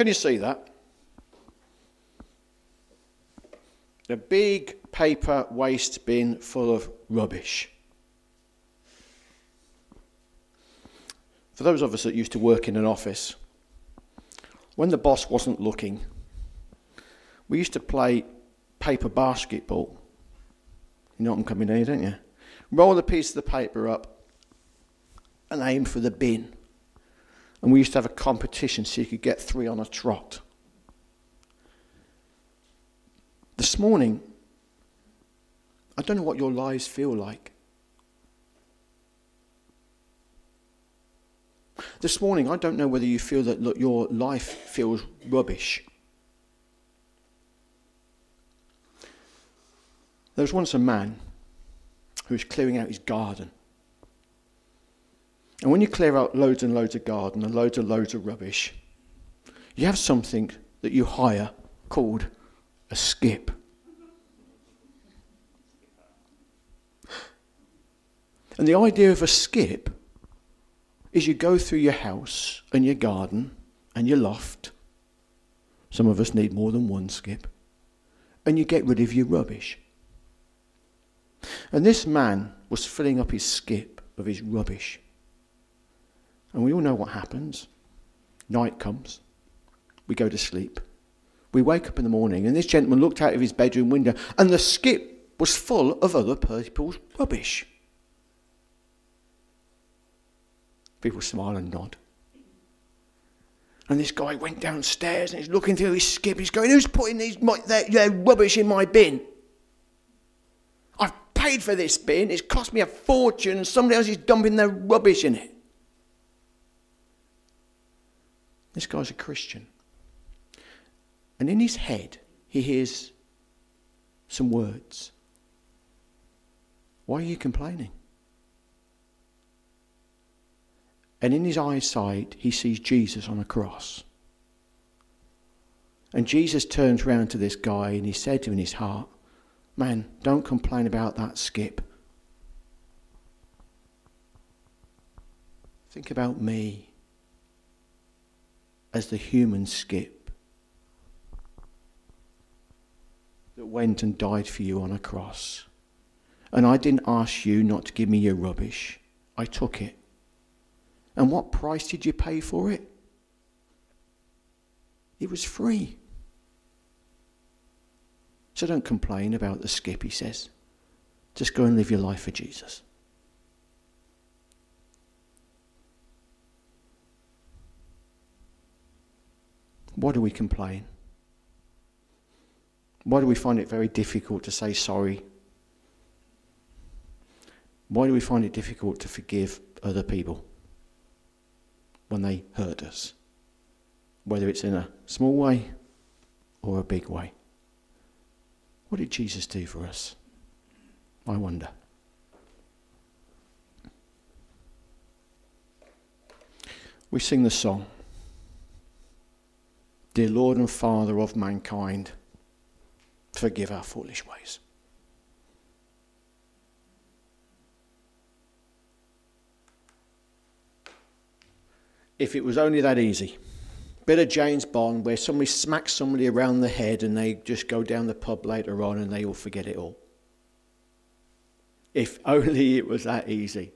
Can you see that? A big paper waste bin full of rubbish. For those of us that used to work in an office, when the boss wasn't looking, we used to play paper basketball. You know what I'm coming here, don't you? Roll a piece of the paper up and aim for the bin. And we used to have a competition so you could get three on a trot. This morning, I don't know what your lives feel like. This morning, I don't know whether you feel that look, your life feels rubbish. There was once a man who was clearing out his garden. And when you clear out loads and loads of garden and loads and loads of rubbish, you have something that you hire called a skip. And the idea of a skip is you go through your house and your garden and your loft. Some of us need more than one skip. And you get rid of your rubbish. And this man was filling up his skip of his rubbish. And we all know what happens. Night comes. We go to sleep. We wake up in the morning, and this gentleman looked out of his bedroom window, and the skip was full of other people's rubbish. People smile and nod. And this guy went downstairs and he's looking through his skip. He's going, Who's putting these, my, their, their rubbish in my bin? I've paid for this bin. It's cost me a fortune, and somebody else is dumping their rubbish in it. This guy's a Christian. And in his head, he hears some words. Why are you complaining? And in his eyesight, he sees Jesus on a cross. And Jesus turns round to this guy and he said to him in his heart, Man, don't complain about that skip. Think about me as the human skip that went and died for you on a cross. And I didn't ask you not to give me your rubbish, I took it. And what price did you pay for it? It was free. So don't complain about the skip, he says. Just go and live your life for Jesus. Why do we complain? Why do we find it very difficult to say sorry? Why do we find it difficult to forgive other people? when they hurt us, whether it's in a small way or a big way. What did Jesus do for us? I wonder. We sing the song Dear Lord and Father of mankind, forgive our foolish ways. if it was only that easy. Bit of James Bond where somebody smacks somebody around the head and they just go down the pub later on and they all forget it all. If only it was that easy.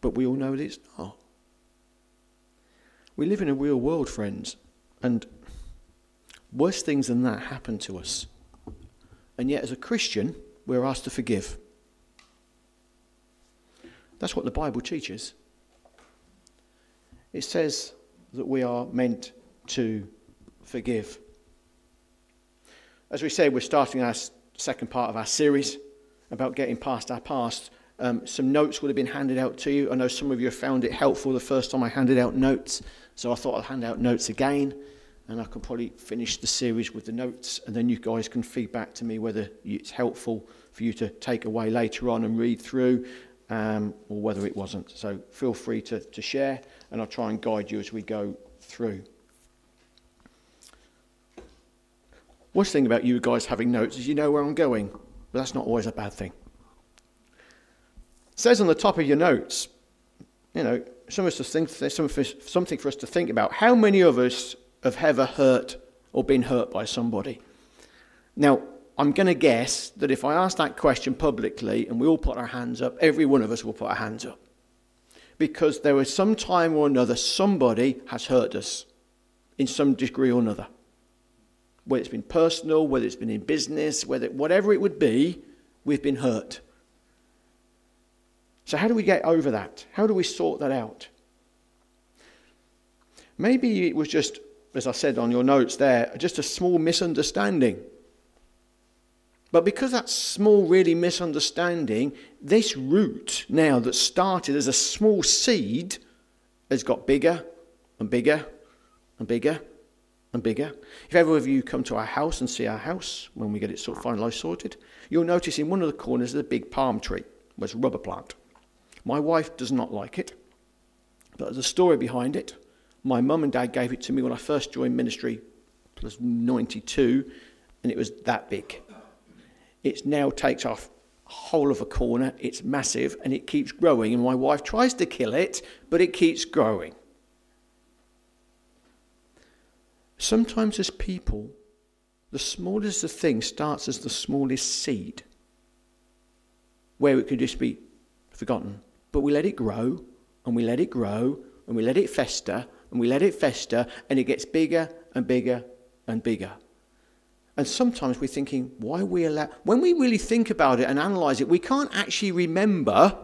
But we all know that it's not. We live in a real world, friends, and worse things than that happen to us. And yet, as a Christian, we're asked to forgive. That's what the Bible teaches it says that we are meant to forgive. As we say, we're starting our second part of our series about getting past our past. Um, some notes would have been handed out to you. I know some of you have found it helpful the first time I handed out notes, so I thought I'd hand out notes again, and I can probably finish the series with the notes, and then you guys can feedback to me whether it's helpful for you to take away later on and read through, um, or whether it wasn't. So feel free to, to share and I'll try and guide you as we go through. Worst thing about you guys having notes is you know where I'm going, but that's not always a bad thing. Says on the top of your notes, you know, some of us think, something for us to think about. How many of us have ever hurt or been hurt by somebody? Now, I'm going to guess that if I ask that question publicly and we all put our hands up, every one of us will put our hands up. Because there was some time or another somebody has hurt us in some degree or another. Whether it's been personal, whether it's been in business, whether whatever it would be, we've been hurt. So, how do we get over that? How do we sort that out? Maybe it was just, as I said on your notes there, just a small misunderstanding. But because that small, really misunderstanding, this root now that started as a small seed has got bigger and bigger and bigger and bigger. If ever of you come to our house and see our house when we get it sort of finalised sorted, you'll notice in one of the corners there's a big palm tree. There's a rubber plant. My wife does not like it, but there's a story behind it. My mum and dad gave it to me when I first joined ministry, was 92, and it was that big. It now takes off a whole of a corner, it's massive, and it keeps growing, and my wife tries to kill it, but it keeps growing. Sometimes, as people, the smallest of things starts as the smallest seed, where it could just be forgotten but we let it grow and we let it grow and we let it fester and we let it fester and it gets bigger and bigger and bigger. And sometimes we're thinking, why we allow. When we really think about it and analyze it, we can't actually remember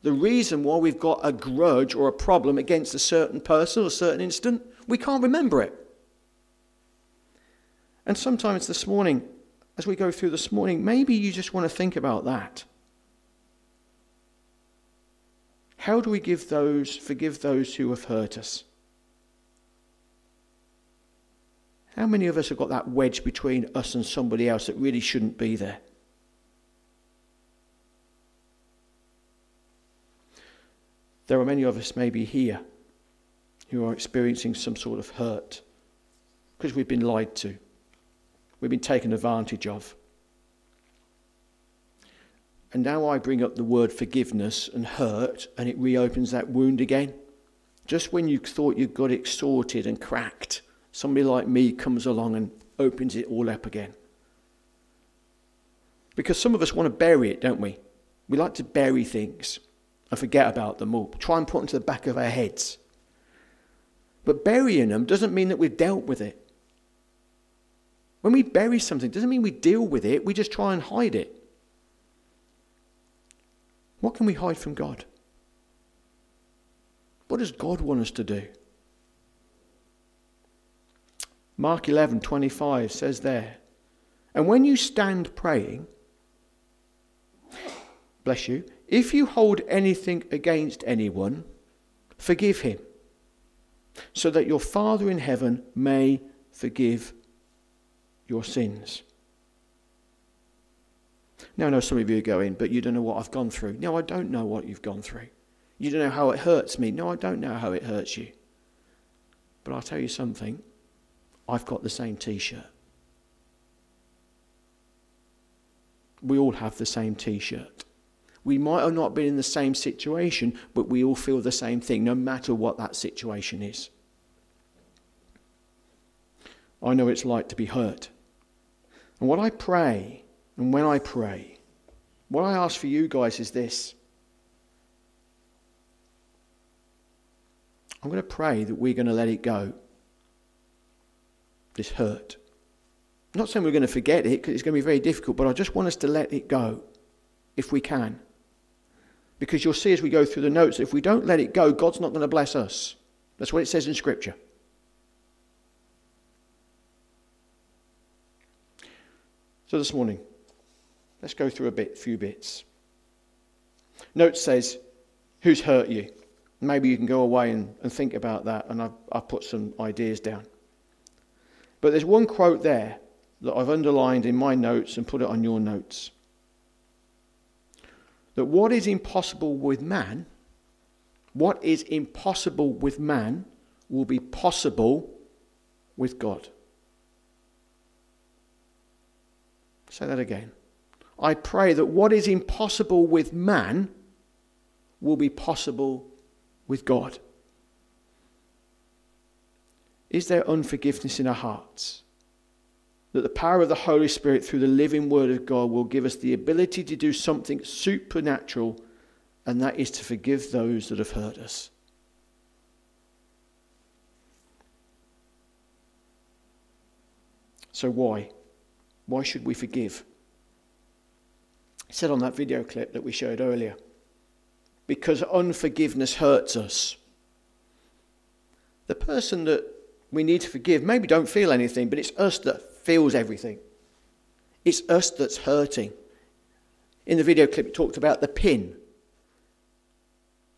the reason why we've got a grudge or a problem against a certain person or a certain instant. We can't remember it. And sometimes this morning, as we go through this morning, maybe you just want to think about that. How do we give those, forgive those who have hurt us? How many of us have got that wedge between us and somebody else that really shouldn't be there? There are many of us maybe here who are experiencing some sort of hurt because we've been lied to, we've been taken advantage of. And now I bring up the word forgiveness and hurt, and it reopens that wound again. Just when you thought you'd got it sorted and cracked, somebody like me comes along and opens it all up again. Because some of us want to bury it, don't we? We like to bury things and forget about them or try and put them to the back of our heads. But burying them doesn't mean that we've dealt with it. When we bury something, doesn't mean we deal with it, we just try and hide it. What can we hide from God? What does God want us to do? Mark 11, 25 says there, And when you stand praying, bless you, if you hold anything against anyone, forgive him, so that your Father in heaven may forgive your sins. Now I know some of you are going, but you don't know what I've gone through. No, I don't know what you've gone through. You don't know how it hurts me. No, I don't know how it hurts you. But I'll tell you something. I've got the same t shirt. We all have the same t shirt. We might have not been in the same situation, but we all feel the same thing, no matter what that situation is. I know it's like to be hurt. And what I pray and when I pray, what I ask for you guys is this. I'm going to pray that we're going to let it go. This hurt. I'm not saying we're going to forget it because it's going to be very difficult, but I just want us to let it go if we can. Because you'll see as we go through the notes, if we don't let it go, God's not going to bless us. That's what it says in Scripture. So this morning, Let's go through a bit, few bits. Note says, Who's hurt you? Maybe you can go away and, and think about that, and I've, I've put some ideas down. But there's one quote there that I've underlined in my notes and put it on your notes. That what is impossible with man, what is impossible with man, will be possible with God. Say that again. I pray that what is impossible with man will be possible with God? Is there unforgiveness in our hearts? That the power of the Holy Spirit through the living Word of God will give us the ability to do something supernatural, and that is to forgive those that have hurt us. So, why? Why should we forgive? Said on that video clip that we showed earlier because unforgiveness hurts us. The person that we need to forgive maybe don't feel anything, but it's us that feels everything. It's us that's hurting. In the video clip, it talked about the pin.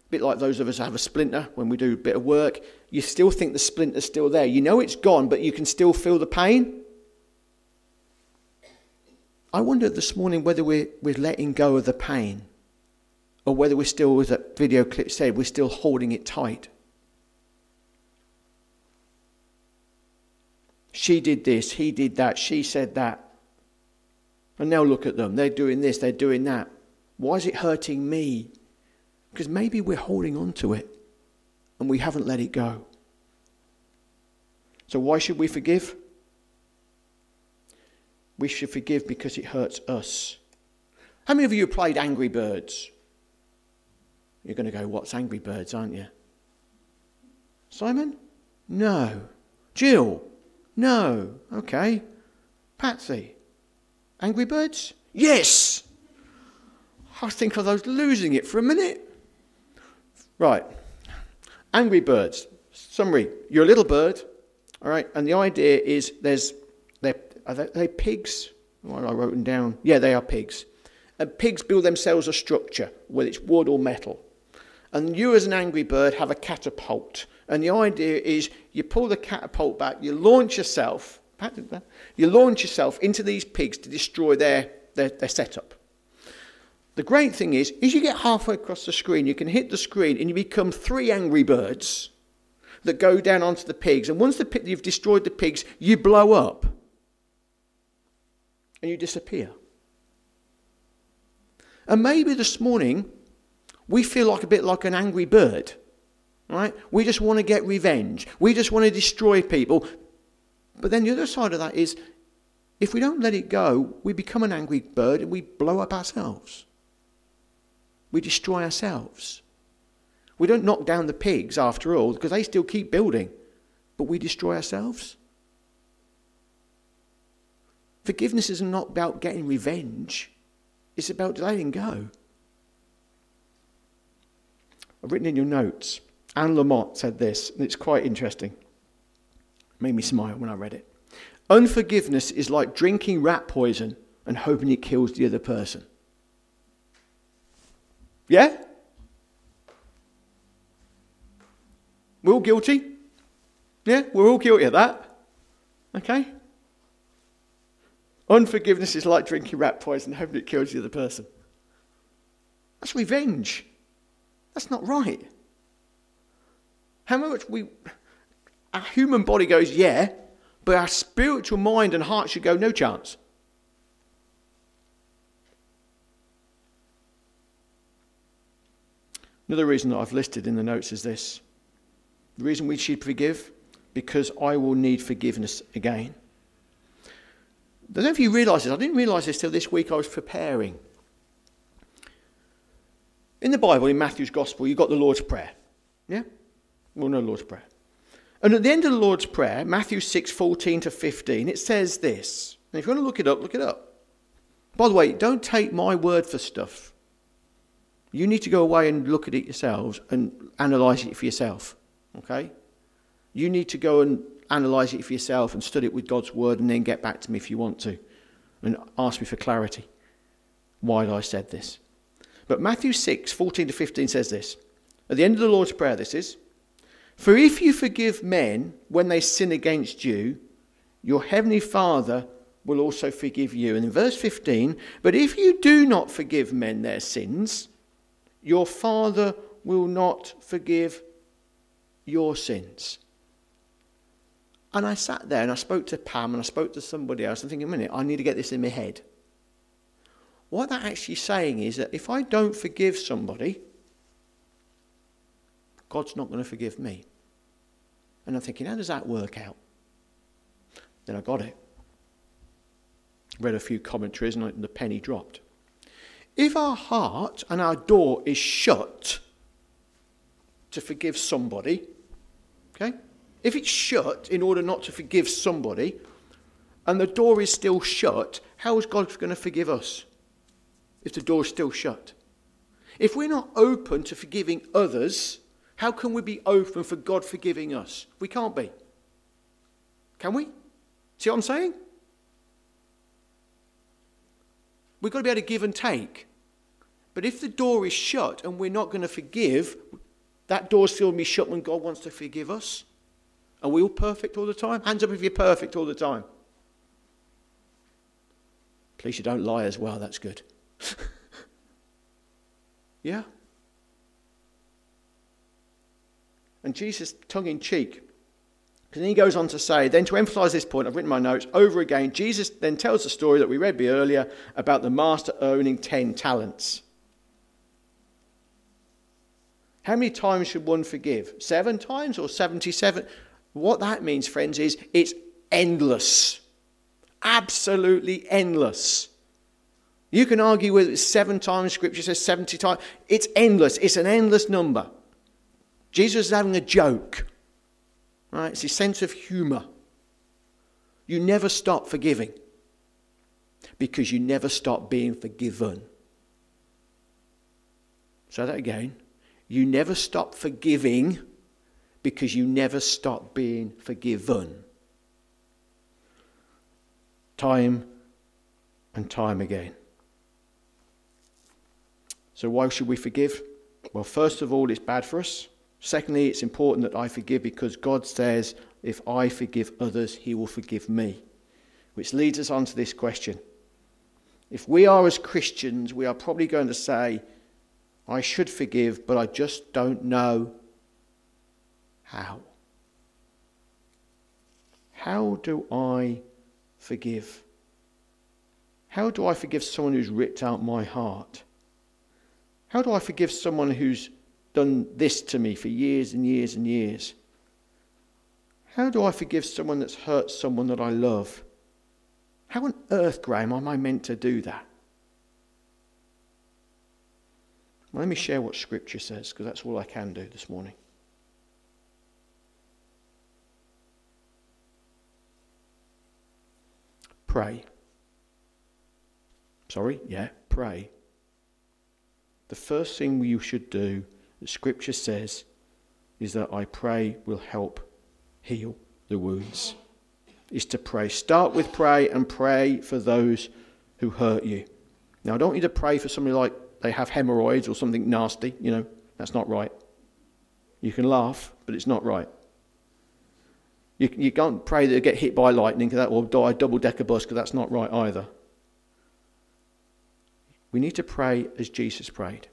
A bit like those of us who have a splinter when we do a bit of work. You still think the splinter's still there. You know it's gone, but you can still feel the pain. I wonder this morning whether we're, we're letting go of the pain or whether we're still, as that video clip said, we're still holding it tight. She did this, he did that, she said that. And now look at them. They're doing this, they're doing that. Why is it hurting me? Because maybe we're holding on to it and we haven't let it go. So, why should we forgive? We should forgive because it hurts us. How many of you have played Angry Birds? You're going to go, What's Angry Birds, aren't you? Simon? No. Jill? No. Okay. Patsy? Angry Birds? Yes! I think of those losing it for a minute. Right. Angry Birds. Summary. You're a little bird, all right, and the idea is there's, are they, are they pigs? Well, I wrote them down. Yeah, they are pigs. And pigs build themselves a structure, whether it's wood or metal. And you, as an angry bird, have a catapult. And the idea is you pull the catapult back, you launch yourself, you launch yourself into these pigs to destroy their, their, their setup. The great thing is, is you get halfway across the screen, you can hit the screen and you become three angry birds that go down onto the pigs. And once the, you've destroyed the pigs, you blow up and you disappear. And maybe this morning we feel like a bit like an angry bird, right? We just want to get revenge. We just want to destroy people. But then the other side of that is if we don't let it go, we become an angry bird and we blow up ourselves. We destroy ourselves. We don't knock down the pigs after all because they still keep building, but we destroy ourselves. Forgiveness is not about getting revenge, it's about letting go. I've written in your notes. Anne Lamott said this, and it's quite interesting. It made me smile when I read it. Unforgiveness is like drinking rat poison and hoping it kills the other person. Yeah? We're all guilty. Yeah, we're all guilty of that. Okay? Unforgiveness is like drinking rat poison, hoping it kills the other person. That's revenge. That's not right. How much we, our human body goes, yeah, but our spiritual mind and heart should go, no chance. Another reason that I've listed in the notes is this the reason we should forgive, because I will need forgiveness again. I don't know if you realise this. I didn't realise this till this week I was preparing. In the Bible, in Matthew's Gospel, you've got the Lord's Prayer. Yeah? Well, no Lord's Prayer. And at the end of the Lord's Prayer, Matthew 6 14 to 15, it says this. And if you want to look it up, look it up. By the way, don't take my word for stuff. You need to go away and look at it yourselves and analyse it for yourself. Okay? You need to go and analyse it for yourself and study it with God's word and then get back to me if you want to and ask me for clarity why I said this. But Matthew 6, 14 to 15 says this. At the end of the Lord's Prayer, this is For if you forgive men when they sin against you, your heavenly Father will also forgive you. And in verse 15, But if you do not forgive men their sins, your Father will not forgive your sins. And I sat there and I spoke to Pam and I spoke to somebody else. I'm thinking, a minute, I need to get this in my head. What that actually saying is that if I don't forgive somebody, God's not going to forgive me. And I'm thinking, how does that work out? Then I got it. Read a few commentaries and the penny dropped. If our heart and our door is shut to forgive somebody, okay? If it's shut in order not to forgive somebody, and the door is still shut, how is God going to forgive us if the door is still shut? If we're not open to forgiving others, how can we be open for God forgiving us? We can't be. Can we? See what I'm saying? We've got to be able to give and take. But if the door is shut and we're not going to forgive, that door's still going to be shut when God wants to forgive us. Are we all perfect all the time? Hands up if you're perfect all the time. Please, you don't lie as well. That's good. yeah? And Jesus, tongue in cheek, because then he goes on to say, then to emphasize this point, I've written my notes over again. Jesus then tells the story that we read earlier about the master owning 10 talents. How many times should one forgive? Seven times or 77? What that means, friends, is it's endless. Absolutely endless. You can argue whether it's seven times, scripture says 70 times. It's endless. It's an endless number. Jesus is having a joke. Right? It's his sense of humor. You never stop forgiving because you never stop being forgiven. Say that again. You never stop forgiving because you never stop being forgiven. Time and time again. So, why should we forgive? Well, first of all, it's bad for us. Secondly, it's important that I forgive because God says, if I forgive others, he will forgive me. Which leads us on to this question. If we are as Christians, we are probably going to say, I should forgive, but I just don't know how. How do I forgive? How do I forgive someone who's ripped out my heart? How do I forgive someone who's done this to me for years and years and years? How do I forgive someone that's hurt someone that I love? How on earth, Graham, am I meant to do that? Well, let me share what Scripture says, because that's all I can do this morning. Pray. Sorry? Yeah, pray. The first thing you should do that Scripture says is that I pray will help heal the wounds. Is to pray. Start with pray and pray for those who hurt you. Now, I don't need to pray for somebody like they have hemorrhoids or something nasty. You know, that's not right. You can laugh, but it's not right. You, you can't pray that they get hit by lightning that, or die a double decker bus because that's not right either. We need to pray as Jesus prayed.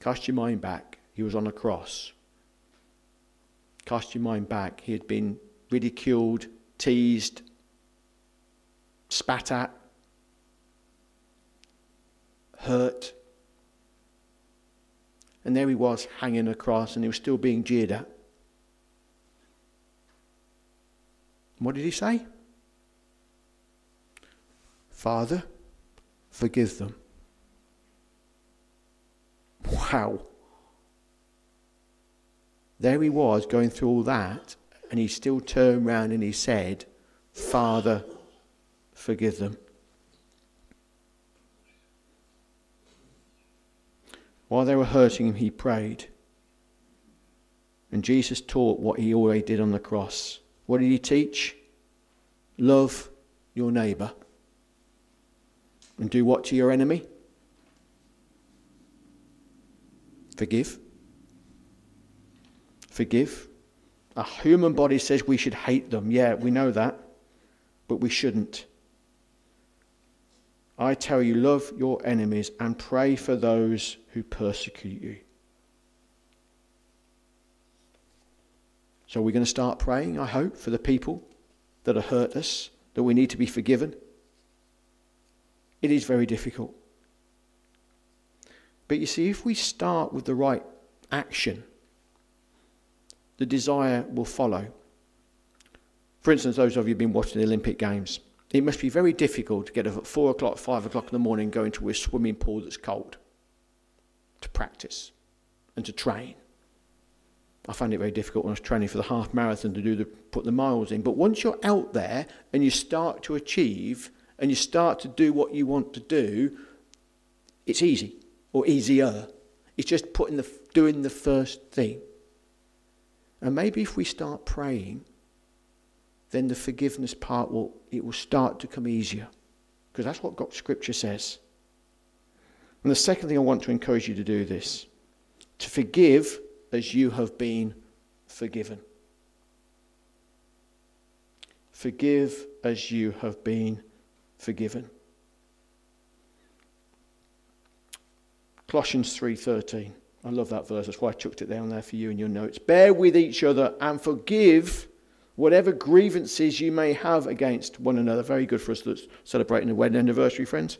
Cast your mind back. He was on a cross. Cast your mind back. He had been ridiculed, teased, spat at, hurt. And there he was hanging across and he was still being jeered at. What did he say? Father, forgive them. Wow. There he was going through all that, and he still turned round and he said, Father, forgive them. While they were hurting him, he prayed. And Jesus taught what he already did on the cross. What did he teach? Love your neighbour. And do what to your enemy? Forgive. Forgive. A human body says we should hate them. Yeah, we know that. But we shouldn't. I tell you, love your enemies and pray for those who persecute you. So we're going to start praying, I hope, for the people that have hurt us, that we need to be forgiven. It is very difficult. But you see, if we start with the right action, the desire will follow. For instance, those of you who've been watching the Olympic Games, it must be very difficult to get up at four o'clock, five o'clock in the morning, go into a swimming pool that's cold to practice and to train. I found it very difficult when I was training for the half marathon to do the put the miles in. But once you're out there and you start to achieve and you start to do what you want to do, it's easy or easier. It's just putting the doing the first thing. And maybe if we start praying, then the forgiveness part will it will start to come easier. Because that's what God scripture says. And the second thing I want to encourage you to do this to forgive as you have been forgiven. Forgive as you have been forgiven. Colossians 3:13. I love that verse. That's why I chucked it down there for you in your notes. Bear with each other and forgive whatever grievances you may have against one another. Very good for us that's celebrating a wedding anniversary, friends.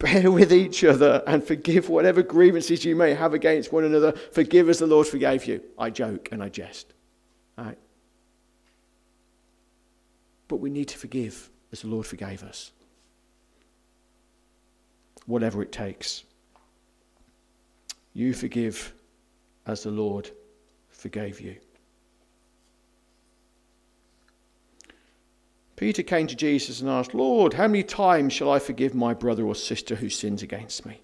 Bear with each other and forgive whatever grievances you may have against one another. Forgive as the Lord forgave you. I joke and I jest. All right. But we need to forgive as the Lord forgave us. Whatever it takes. You forgive as the Lord forgave you. Peter came to Jesus and asked, Lord, how many times shall I forgive my brother or sister who sins against me?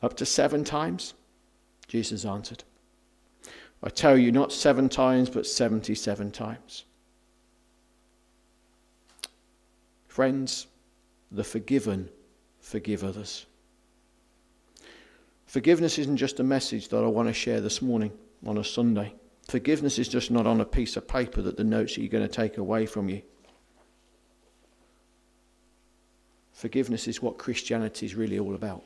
Up to seven times? Jesus answered, I tell you, not seven times, but 77 times. Friends, the forgiven forgive others. Forgiveness isn't just a message that I want to share this morning on a Sunday. Forgiveness is just not on a piece of paper that the notes that you're going to take away from you. Forgiveness is what Christianity is really all about.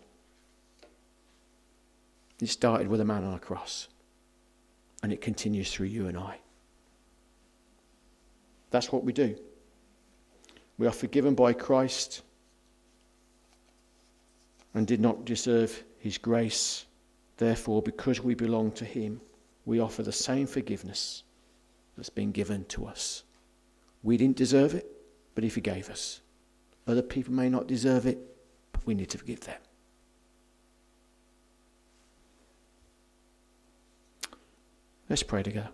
It started with a man on a cross, and it continues through you and I. That's what we do. We are forgiven by Christ and did not deserve his grace. Therefore, because we belong to him, we offer the same forgiveness that's been given to us. We didn't deserve it, but he forgave us. Other people may not deserve it, but we need to forgive them. Let's pray together.